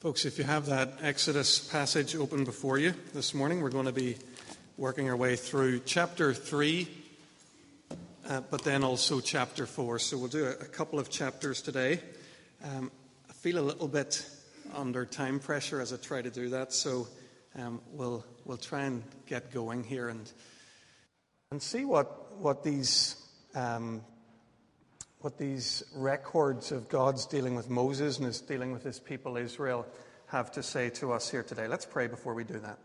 Folks, if you have that Exodus passage open before you this morning, we're going to be working our way through chapter 3, uh, but then also chapter 4. So we'll do a, a couple of chapters today. Um, I feel a little bit under time pressure as I try to do that, so um, we'll, we'll try and get going here and, and see what, what these um, what these records of God's dealing with Moses and his dealing with his people Israel have to say to us here today. Let's pray before we do that.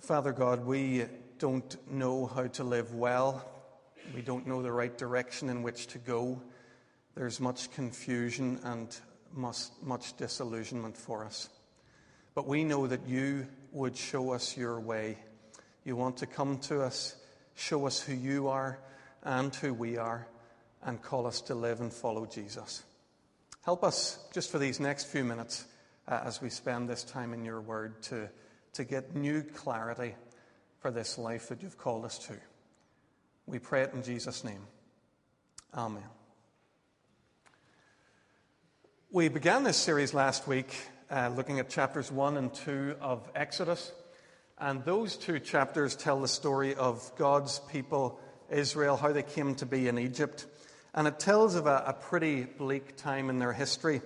Father God, we don't know how to live well. We don't know the right direction in which to go. There's much confusion and much, disillusionment for us. But we know that you would show us your way you want to come to us, show us who you are and who we are, and call us to live and follow Jesus. Help us just for these next few minutes uh, as we spend this time in your word to, to get new clarity for this life that you've called us to. We pray it in Jesus' name. Amen. We began this series last week uh, looking at chapters 1 and 2 of Exodus. And those two chapters tell the story of God's people, Israel, how they came to be in Egypt. And it tells of a, a pretty bleak time in their history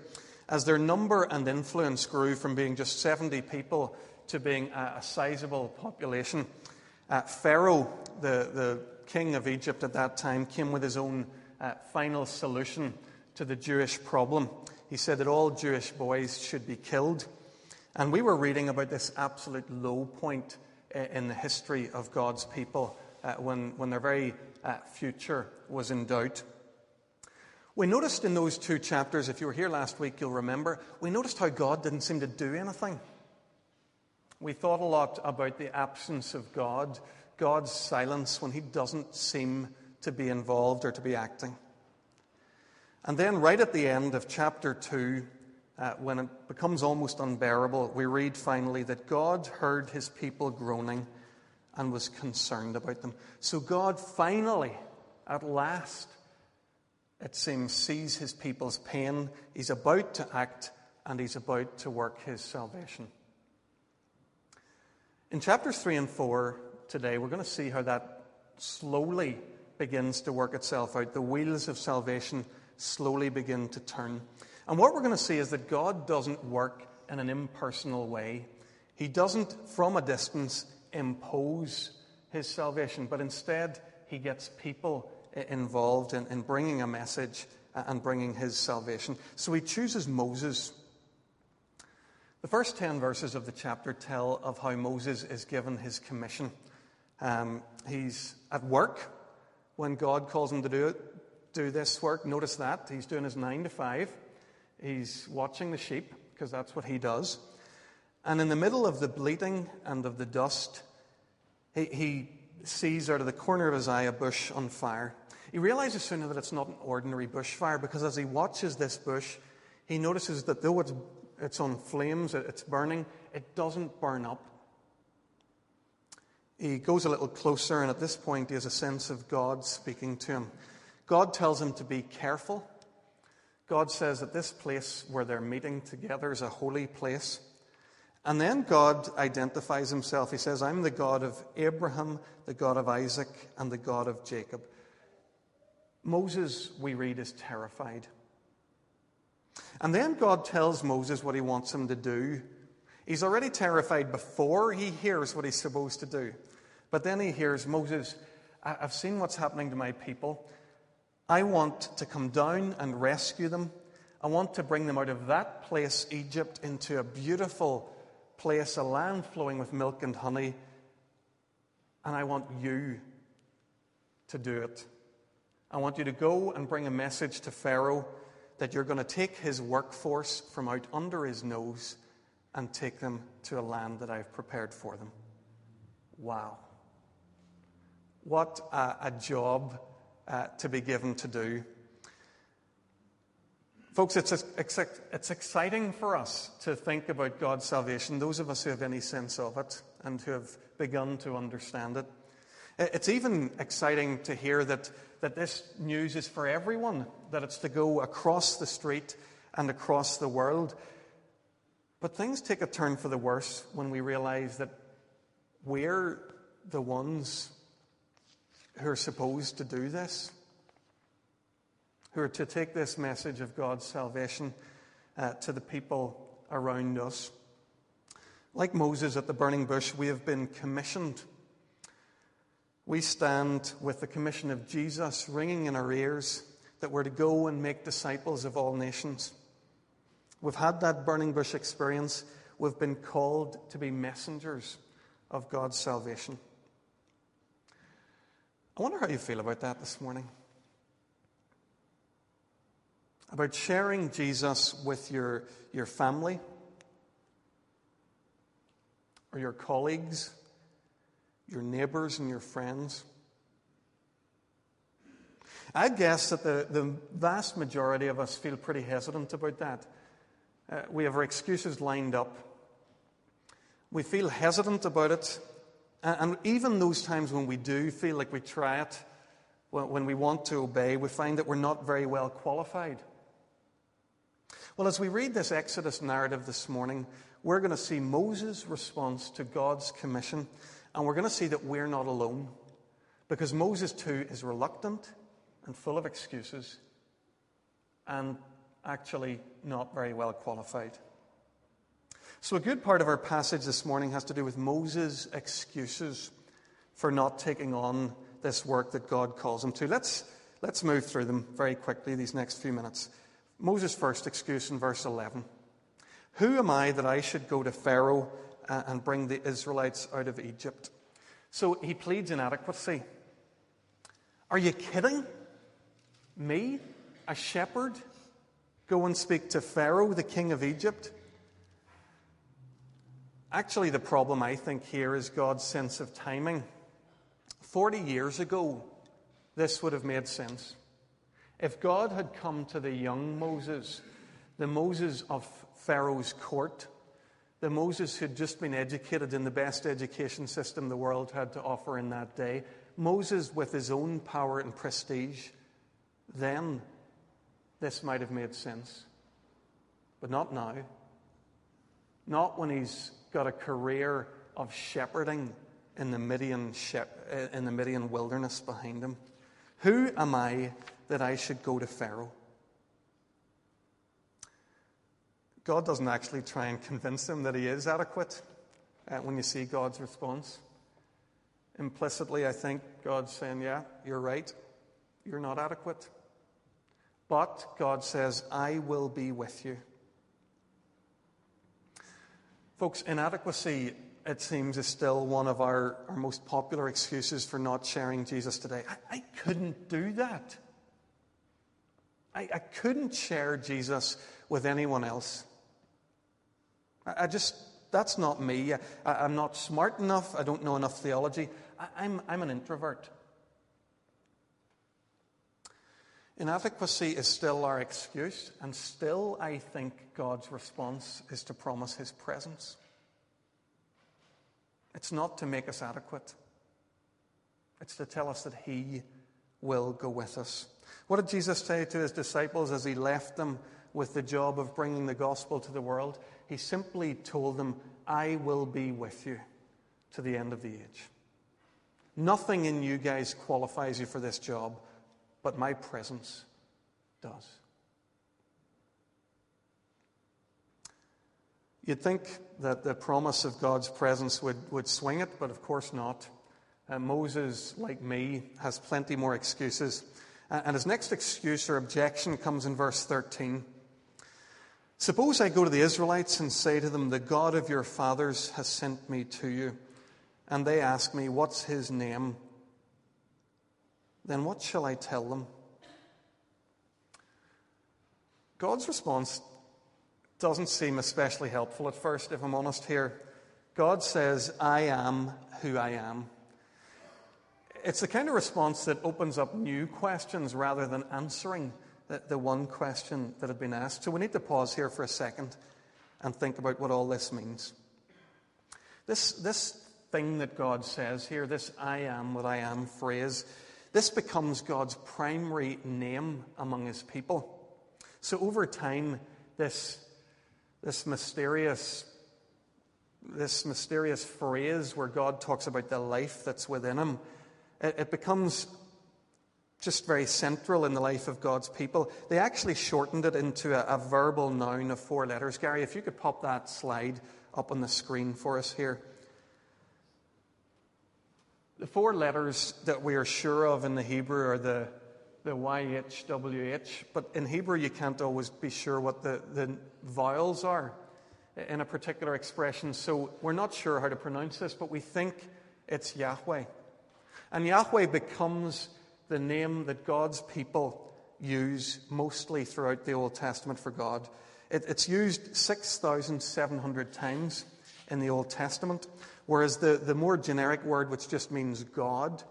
as their number and influence grew from being just 70 people to being a, a sizable population. Uh, Pharaoh, the, the king of Egypt at that time, came with his own uh, final solution to the Jewish problem. He said that all Jewish boys should be killed. And we were reading about this absolute low point eh, in the history of God's people uh, when, when their very uh, future was in doubt. We noticed in those two chapters, if you were here last week, you'll remember, we noticed how God didn't seem to do anything. We thought a lot about the absence of God, God's silence when He doesn't seem to be involved or to be acting. And then, right at the end of chapter 2, uh, when it becomes almost unbearable, we read finally that God heard his people groaning and was concerned about them. So God finally, at last, it seems, sees his people's pain. He's about to act and he's about to work his salvation. In chapters 3 and 4 today, we're going to see how that slowly begins to work itself out. The wheels of salvation slowly begin to turn. And what we're going to see is that God doesn't work in an impersonal way. He doesn't, from a distance, impose his salvation, but instead, he gets people involved in, in bringing a message and bringing his salvation. So he chooses Moses. The first 10 verses of the chapter tell of how Moses is given his commission. Um, he's at work when God calls him to do it, do this work. Notice that. He's doing his 9 to 5. He's watching the sheep, because that's what he does. And in the middle of the bleating and of the dust, he, he sees out of the corner of his eye a bush on fire. He realizes soon that it's not an ordinary bushfire because as he watches this bush, he notices that though it's, it's on flames, it's burning, it doesn't burn up. He goes a little closer, and at this point, he has a sense of God speaking to him. God tells him to be careful God says that this place where they're meeting together is a holy place. And then God identifies himself. He says, I'm the God of Abraham, the God of Isaac, and the God of Jacob. Moses, we read, is terrified. And then God tells Moses what he wants him to do. He's already terrified before he hears what he's supposed to do. But then he hears, Moses, I've seen what's happening to my people. I want to come down and rescue them. I want to bring them out of that place, Egypt, into a beautiful place, a land flowing with milk and honey. And I want you to do it. I want you to go and bring a message to Pharaoh that you're going to take his workforce from out under his nose and take them to a land that I've prepared for them. Wow. What a, a job uh, to be given to do. Folks, it's, it's, it's exciting for us to think about God's salvation, those of us who have any sense of it and who have begun to understand it. It's even exciting to hear that, that this news is for everyone, that it's to go across the street and across the world. But things take a turn for the worse when we realize that we're the ones who are supposed to do this, who are to take this message of God's salvation uh, to the people around us. Like Moses at the burning bush, we have been commissioned. We stand with the commission of Jesus ringing in our ears that we're to go and make disciples of all nations. We've had that burning bush experience. We've been called to be messengers of God's salvation. I wonder how you feel about that this morning. About sharing Jesus with your, your family or your colleagues, your neighbors, and your friends. I guess that the, the vast majority of us feel pretty hesitant about that. Uh, we have our excuses lined up. We feel hesitant about it. And even those times when we do feel like we try it, when we want to obey, we find that we're not very well qualified. Well, as we read this Exodus narrative this morning, we're going to see Moses' response to God's commission, and we're going to see that we're not alone. Because Moses, too, is reluctant and full of excuses, and actually not very well qualified. So, a good part of our passage this morning has to do with Moses' excuses for not taking on this work that God calls him to. Let's, let's move through them very quickly these next few minutes. Moses' first excuse in verse 11 Who am I that I should go to Pharaoh uh, and bring the Israelites out of Egypt? So he pleads inadequacy. Are you kidding? Me, a shepherd, go and speak to Pharaoh, the king of Egypt? Actually, the problem, I think, here is God's sense of timing. Forty years ago, this would have made sense. If God had come to the young Moses, the Moses of Pharaoh's court, the Moses who'd just been educated in the best education system the world had to offer in that day, Moses with his own power and prestige, then this might have made sense. But not now. Not when he's got a career of shepherding in the Midian, in the Midian wilderness behind him. Who am I that I should go to Pharaoh? God doesn't actually try and convince him that he is adequate uh, when you see God's response. Implicitly, I think God's saying, Yeah, you're right. You're not adequate. But God says, I will be with you. Folks, inadequacy, it seems, is still one of our, our most popular excuses for not sharing Jesus today. I, I couldn't do that. I, I, couldn't share Jesus with anyone else. I, I just, that's not me. I, am not smart enough. I don't know enough theology. I'm, I'm an introvert. Inadequacy is still our excuse, and still, I think God's response is to promise His presence. It's not to make us adequate, it's to tell us that He will go with us. What did Jesus say to His disciples as He left them with the job of bringing the gospel to the world? He simply told them, I will be with you to the end of the age. Nothing in you guys qualifies you for this job but my presence does. You'd think that the promise of God's presence would, would swing it, but of course not. Uh, Moses, like me, has plenty more excuses. Uh, and his next excuse or objection comes in verse 13. Suppose I go to the Israelites and say to them, The God of your fathers has sent me to you. And they ask me, What's his name? Then what shall I tell them? God's response doesn't seem especially helpful at first, if I'm honest here. God says, I am who I am. It's the kind of response that opens up new questions rather than answering the, the one question that had been asked. So we need to pause here for a second and think about what all this means. This, this thing that God says here, this I am what I am phrase, this becomes God's primary name among his people. So over time, this, this mysterious this mysterious phrase where God talks about the life that's within him, it, it becomes just very central in the life of God's people. They actually shortened it into a, a, verbal noun of four letters. Gary, if you could pop that slide up on the screen for us here. The four letters that we are sure of in the Hebrew are the, the YHWH, but in Hebrew you can't always be sure what the, the vowels are in a particular expression. So we're not sure how to pronounce this, but we think it's Yahweh. And Yahweh becomes the name that God's people use mostly throughout the Old Testament for God. It, it's used 6,700 times in the Old Testament. Whereas the, the more generic word, which just means God,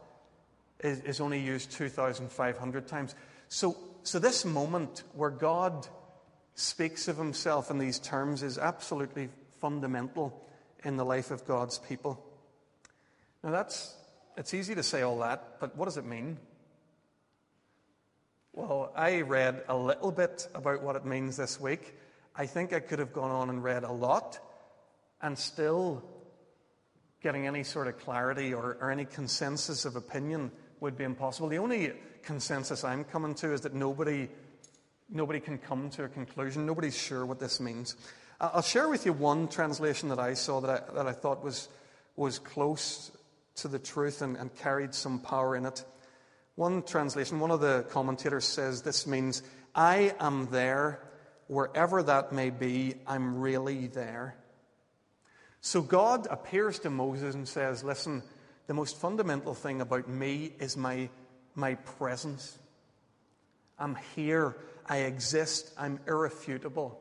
is, is only used 2,500 times. So, so this moment where God speaks of himself in these terms is absolutely fundamental in the life of God's people. Now that's it's easy to say all that, but what does it mean? Well, I read a little bit about what it means this week. I think I could have gone on and read a lot and still getting any sort of clarity or, or any consensus of opinion would be impossible. The only consensus I'm coming to is that nobody, nobody can come to a conclusion. Nobody's sure what this means. I'll share with you one translation that I saw that I, that I thought was, was close to the truth and, and carried some power in it. One translation, one of the commentators says this means, I am there, wherever that may be, I'm really there. So God appears to Moses and says, Listen, the most fundamental thing about me is my, my presence. I'm here. I exist. I'm irrefutable.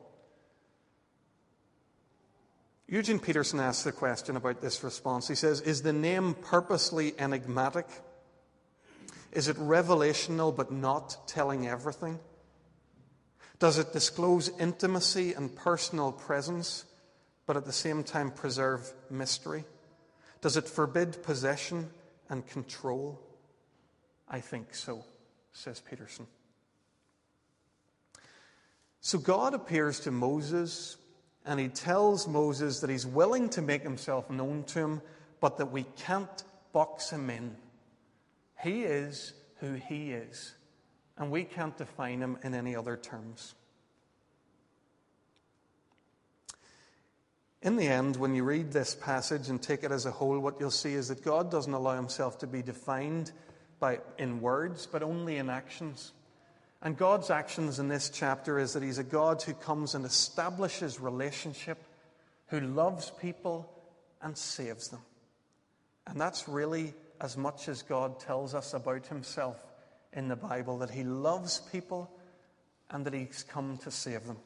Eugene Peterson asks the question about this response. He says, Is the name purposely enigmatic? Is it revelational but not telling everything? Does it disclose intimacy and personal presence? But at the same time preserve mystery? Does it forbid possession and control? I think so, says Peterson. So God appears to Moses and he tells Moses that he's willing to make himself known to him, but that we can't box him in. He is who he is, and we can't define him in any other terms. In the end, when you read this passage and take it as a whole, what you'll see is that God doesn't allow himself to be defined by, in words, but only in actions. And God's actions in this chapter is that he's a God who comes and establishes relationship, who loves people and saves them. And that's really as much as God tells us about himself in the Bible that he loves people and that he's come to save them.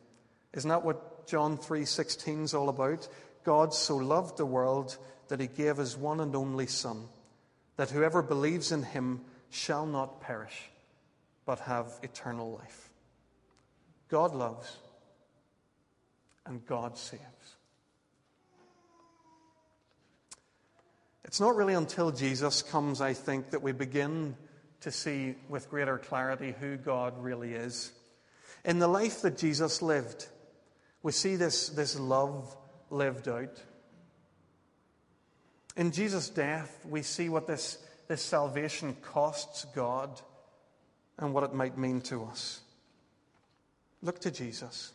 Isn't that what John 3:16 is all about? God so loved the world that he gave his one and only son that whoever believes in him shall not perish but have eternal life. God loves and God saves. It's not really until Jesus comes, I think, that we begin to see with greater clarity who God really is. In the life that Jesus lived, we see this, this love lived out. In Jesus' death, we see what this, this salvation costs God and what it might mean to us. Look to Jesus.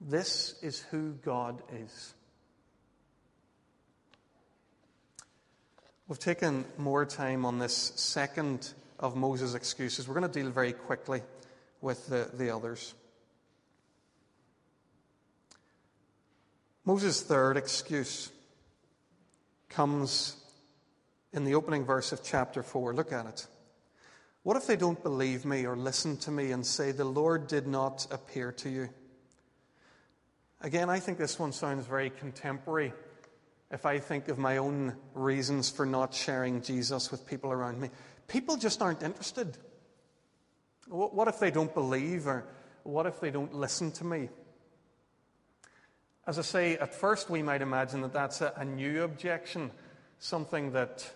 This is who God is. We've taken more time on this second of Moses' excuses. We're going to deal very quickly with the, the others. Moses' third excuse comes in the opening verse of chapter 4. Look at it. What if they don't believe me or listen to me and say, The Lord did not appear to you? Again, I think this one sounds very contemporary. If I think of my own reasons for not sharing Jesus with people around me, people just aren't interested. What if they don't believe or what if they don't listen to me? As I say, at first we might imagine that that's a, a new objection, something that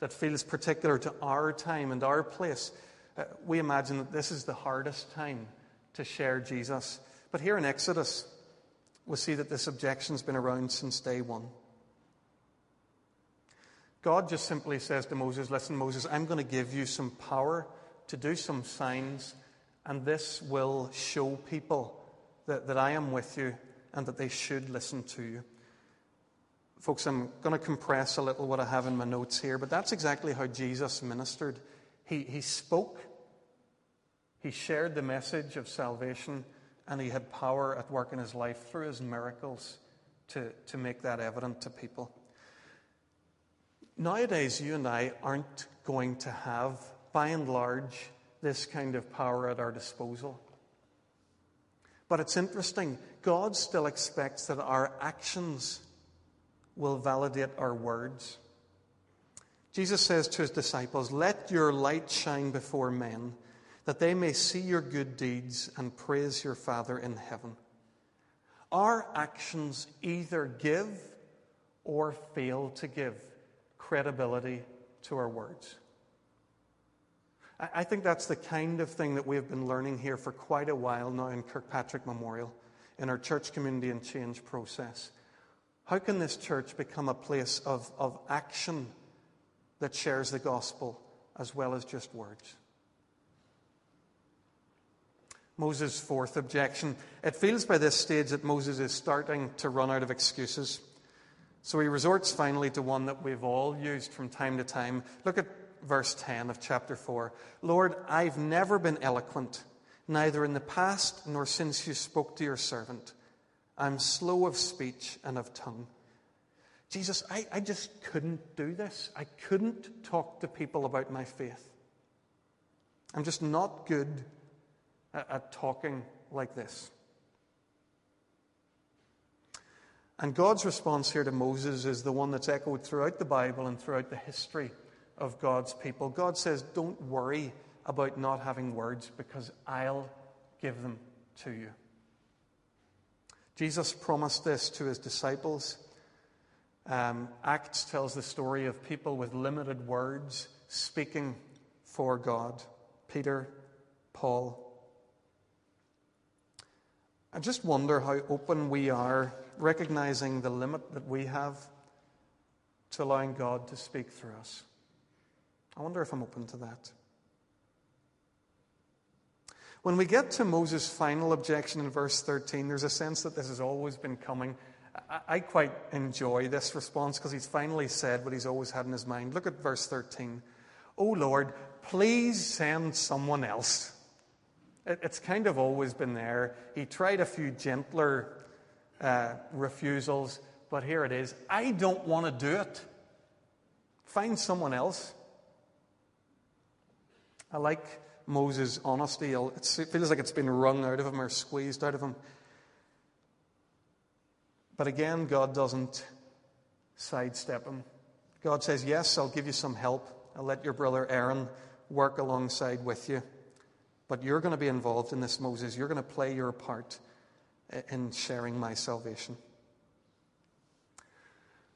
that feels particular to our time and our place, uh, we imagine that this is the hardest time to share Jesus. But here in Exodus, we see that this objection's been around since day one. God just simply says to Moses, Listen, Moses, I'm going to give you some power to do some signs, and this will show people that, that I am with you and that they should listen to you. Folks, I'm going to compress a little what I have in my notes here, but that's exactly how Jesus ministered. He, he spoke, he shared the message of salvation, and he had power at work in his life through his miracles to, to make that evident to people. Nowadays, you and I aren't going to have, by and large, this kind of power at our disposal. But it's interesting, God still expects that our actions will validate our words. Jesus says to his disciples, Let your light shine before men, that they may see your good deeds and praise your Father in heaven. Our actions either give or fail to give credibility to our words. I think that's the kind of thing that we have been learning here for quite a while now in Kirkpatrick Memorial, in our church community and change process. How can this church become a place of, of action that shares the gospel as well as just words? Moses' fourth objection. It feels by this stage that Moses is starting to run out of excuses. So he resorts finally to one that we've all used from time to time. Look at verse 10 of chapter 4. Lord, I've never been eloquent, neither in the past nor since you spoke to your servant. I'm slow of speech and of tongue. Jesus, I, I just couldn't do this. I couldn't talk to people about my faith. I'm just not good at, at talking like this. And God's response here to Moses is the one that's echoed throughout the Bible and throughout the history of God's people. God says, Don't worry about not having words because I'll give them to you. Jesus promised this to his disciples. Um, Acts tells the story of people with limited words speaking for God Peter, Paul. I just wonder how open we are, recognizing the limit that we have to allowing God to speak through us. I wonder if I'm open to that. When we get to Moses' final objection in verse 13, there's a sense that this has always been coming. I, quite enjoy this response because he's finally said what he's always had in his mind. Look at verse 13. Oh Lord, please send someone else. it's kind of always been there. He tried a few gentler uh, refusals, but here it is. I don't want to do it. Find someone else. I like Moses' honesty. it feels like it's been wrung out of him or squeezed out of him. But again, God doesn't sidestep him. God says, Yes, I'll give you some help. I'll let your brother Aaron work alongside with you. But you're going to be involved in this, Moses. You're going to play your part in sharing my salvation.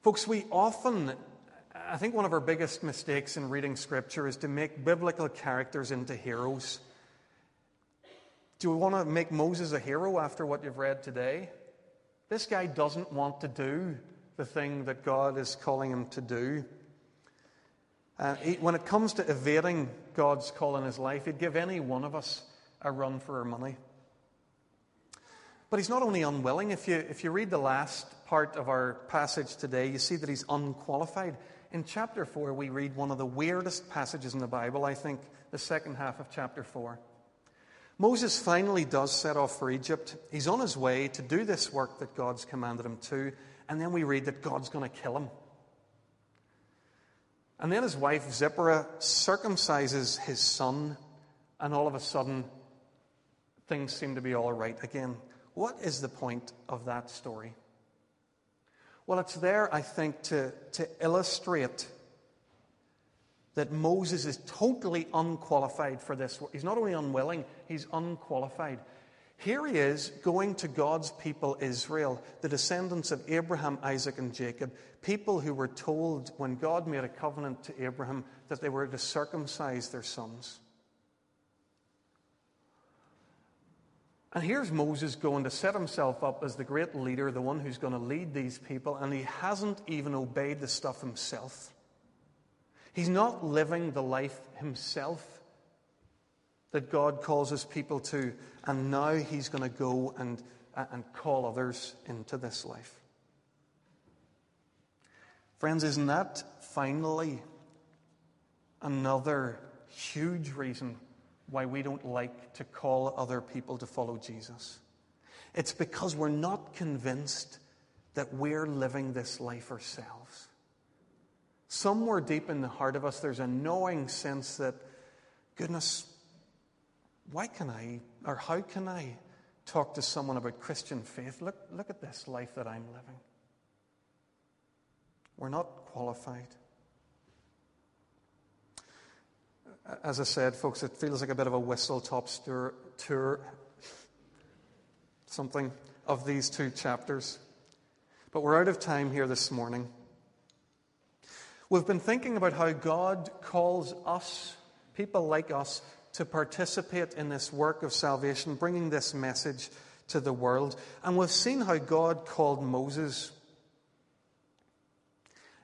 Folks, we often I think one of our biggest mistakes in reading Scripture is to make biblical characters into heroes. Do we want to make Moses a hero after what you've read today? This guy doesn't want to do the thing that God is calling him to do. Uh, he, when it comes to evading God's call in his life, he'd give any one of us a run for our money. But he's not only unwilling, if you, if you read the last part of our passage today, you see that he's unqualified. In chapter 4, we read one of the weirdest passages in the Bible, I think, the second half of chapter 4. Moses finally does set off for Egypt. He's on his way to do this work that God's commanded him to, and then we read that God's going to kill him. And then his wife, Zipporah, circumcises his son, and all of a sudden, things seem to be all right again. What is the point of that story? Well, it's there, I think, to, to illustrate that Moses is totally unqualified for this. He's not only unwilling, he's unqualified. Here he is going to God's people, Israel, the descendants of Abraham, Isaac, and Jacob, people who were told when God made a covenant to Abraham that they were to circumcise their sons. And here's Moses going to set himself up as the great leader, the one who's going to lead these people, and he hasn't even obeyed the stuff himself. He's not living the life himself that God calls his people to, and now he's going to go and, and call others into this life. Friends, isn't that finally another huge reason why we don't like to call other people to follow Jesus. It's because we're not convinced that we're living this life ourselves. Somewhere deep in the heart of us, there's a knowing sense that, goodness, why can I, or how can I talk to someone about Christian faith? Look, look at this life that I'm living. We're not qualified. As I said, folks, it feels like a bit of a whistle top tour, something of these two chapters. But we're out of time here this morning. We've been thinking about how God calls us, people like us, to participate in this work of salvation, bringing this message to the world. And we've seen how God called Moses.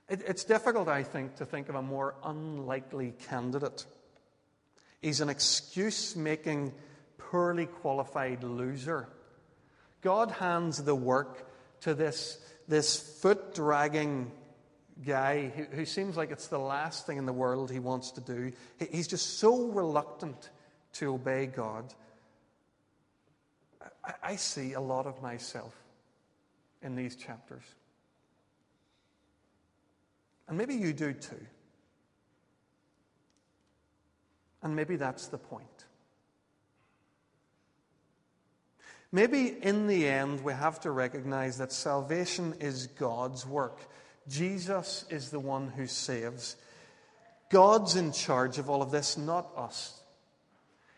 It, it's difficult, I think, to think of a more unlikely candidate. He's an excuse making, poorly qualified loser. God hands the work to this, this foot dragging guy who, who, seems like it's the last thing in the world he wants to do. He, he's just so reluctant to obey God. I, I see a lot of myself in these chapters. And maybe you do too. And maybe that's the point. Maybe in the end, we have to recognize that salvation is God's work. Jesus is the one who saves. God's in charge of all of this, not us.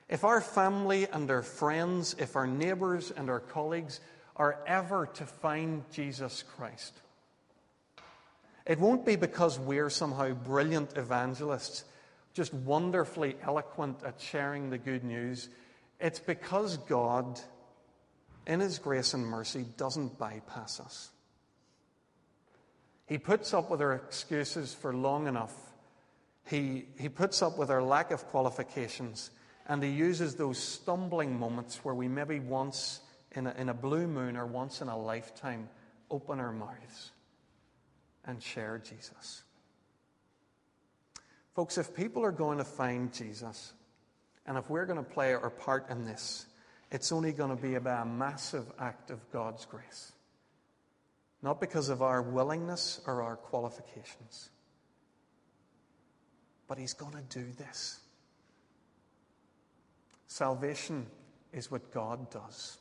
If our family and our friends, if our neighbors and our colleagues are ever to find Jesus Christ, it won't be because we're somehow brilliant evangelists just wonderfully eloquent at sharing the good news, it's because God, in His grace and mercy, doesn't bypass us. He puts up with our excuses for long enough. He, he puts up with our lack of qualifications, and He uses those stumbling moments where we maybe once in a, in a blue moon or once in a lifetime open our mouths and share Jesus. Folks, if people are going to find Jesus, and if we're going to play our part in this, it's only going to be about a massive act of God's grace. Not because of our willingness or our qualifications. But He's going to do this. Salvation is what God does.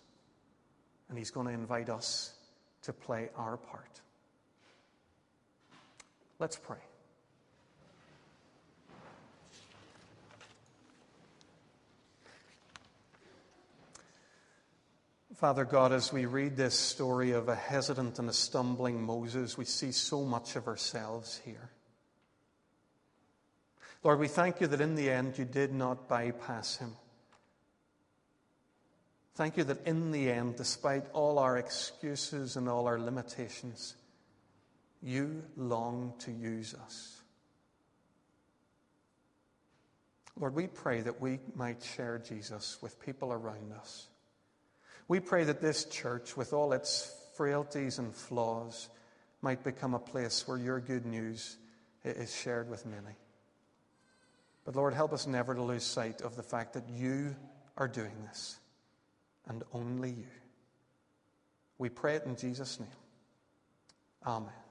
And He's going to invite us to play our part. Let's pray. Father God, as we read this story of a hesitant and a stumbling Moses, we see so much of ourselves here. Lord, we thank you that in the end you did not bypass him. Thank you that in the end, despite all our excuses and all our limitations, you long to use us. Lord, we pray that we might share Jesus with people around us. We pray that this church, with all its frailties and flaws, might become a place where your good news is shared with many. But Lord, help us never to lose sight of the fact that you are doing this, and only you. We pray it in Jesus' name. Amen.